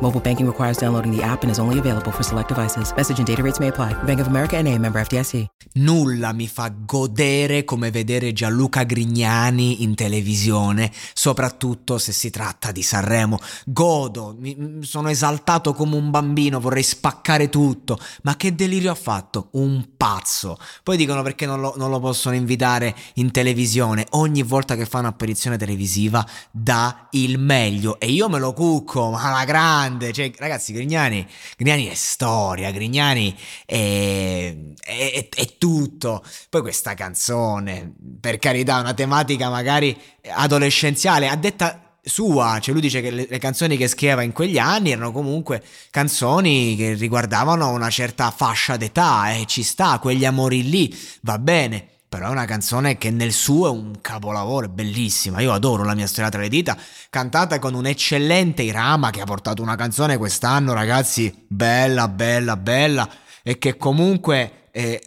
Mobile banking requires downloading the app and is only available for select devices. Message and data rates may apply. Bank of America and a member FDIC. Nulla mi fa godere come vedere Gianluca Grignani in televisione, soprattutto se si tratta di Sanremo. Godo, mi, sono esaltato come un bambino, vorrei spaccare tutto. Ma che delirio ha fatto? Un pazzo. Poi dicono perché non lo, non lo possono invitare in televisione. Ogni volta che fa un'apparizione televisiva dà il meglio e io me lo cucco, ma la grande, cioè ragazzi Grignani, Grignani è storia, Grignani è, è, è, tutto. Poi questa canzone, per carità, una tematica magari adolescenziale, a detta sua, cioè lui dice che le, le, canzoni che scriveva in quegli anni erano comunque canzoni che riguardavano una certa fascia d'età e eh, ci sta, quegli amori lì, va bene però è una canzone che nel suo è un capolavoro, è bellissima. Io adoro la mia storia tra le dita, cantata con un eccellente Irama che ha portato una canzone quest'anno, ragazzi, bella, bella, bella, e che comunque eh,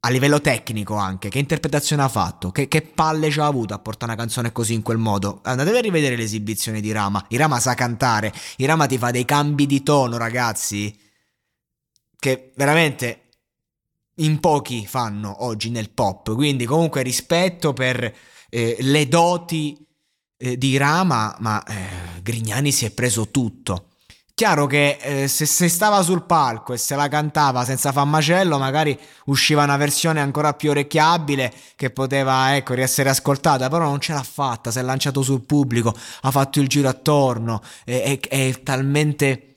a livello tecnico anche, che interpretazione ha fatto, che, che palle ci ha avuto a portare una canzone così in quel modo. Andatevi a rivedere l'esibizione di Rama, Irama sa cantare, Irama ti fa dei cambi di tono, ragazzi, che veramente in pochi fanno oggi nel pop. Quindi comunque rispetto per eh, le doti eh, di Rama, ma eh, Grignani si è preso tutto. Chiaro che eh, se, se, stava sul palco e se la cantava senza far macello, magari usciva una versione ancora più orecchiabile che poteva ecco, essere ascoltata, però non ce l'ha fatta, si è lanciato sul pubblico, ha fatto il giro attorno, è, è, è talmente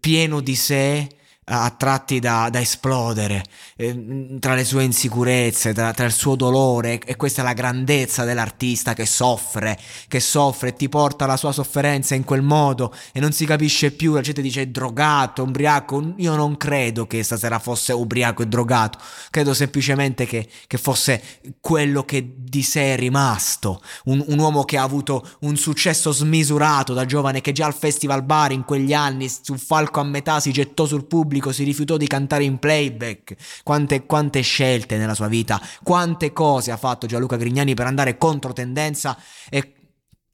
pieno di sé a tratti da, da esplodere, eh, tra le sue insicurezze, tra, tra, il suo dolore, e questa è la grandezza dell'artista che soffre, che soffre e ti porta la sua sofferenza in quel modo e non si capisce più, la gente dice drogato, ubriaco, io non credo che stasera fosse ubriaco e drogato, credo semplicemente che, che fosse quello che di sé è rimasto, un, un uomo che ha avuto un successo smisurato da giovane che già al Festival Bar in quegli anni sul falco a metà si gettò sul pubblico, pubblico, si rifiutò di cantare in playback. Quante, quante scelte nella sua vita, quante cose ha fatto Gianluca Grignani per andare contro tendenza e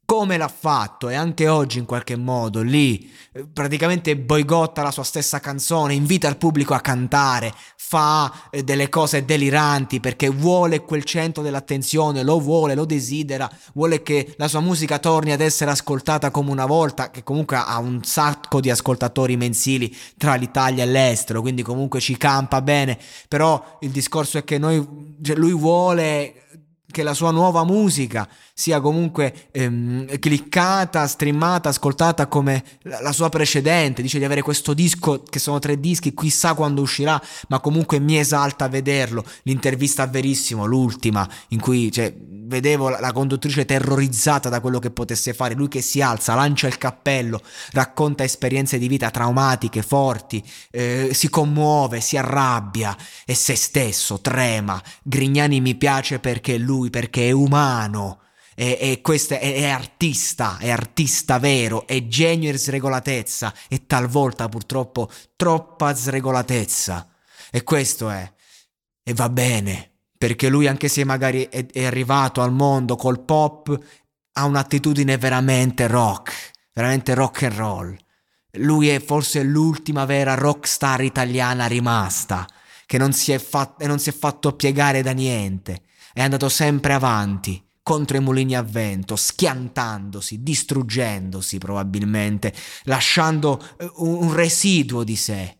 come l'ha fatto e anche oggi in qualche modo lì eh, praticamente boicotta la sua stessa canzone, invita il pubblico a cantare, fa eh, delle cose deliranti perché vuole quel centro dell'attenzione, lo vuole, lo desidera, vuole che la sua musica torni ad essere ascoltata come una volta, che comunque ha un sacco di ascoltatori mensili tra l'Italia e l'estero, quindi comunque ci campa bene, però il discorso è che noi, cioè lui vuole che la sua nuova musica sia comunque ehm, cliccata, streamata, ascoltata come la sua precedente. Dice di avere questo disco, che sono tre dischi, chissà quando uscirà, ma comunque mi esalta vederlo. L'intervista Verissimo, l'ultima, in cui cioè, vedevo la, la conduttrice terrorizzata da quello che potesse fare. Lui che si alza, lancia il cappello, racconta esperienze di vita traumatiche, forti, eh, si commuove, si arrabbia, e se stesso, trema. Grignani mi piace perché lui, perché è umano e, e questo è, è, artista, è artista vero, è genio e sregolatezza e talvolta purtroppo troppa sregolatezza. E questo è. E va bene, perché lui anche se magari è, è arrivato al mondo col pop, ha un'attitudine veramente rock, veramente rock and roll. Lui è forse l'ultima vera rockstar italiana rimasta, che non si è, fat- non si è fatto piegare da niente, è andato sempre avanti contro i mulini a vento, schiantandosi, distruggendosi probabilmente, lasciando eh, un residuo di sé,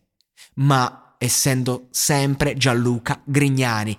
ma essendo sempre Gianluca Grignani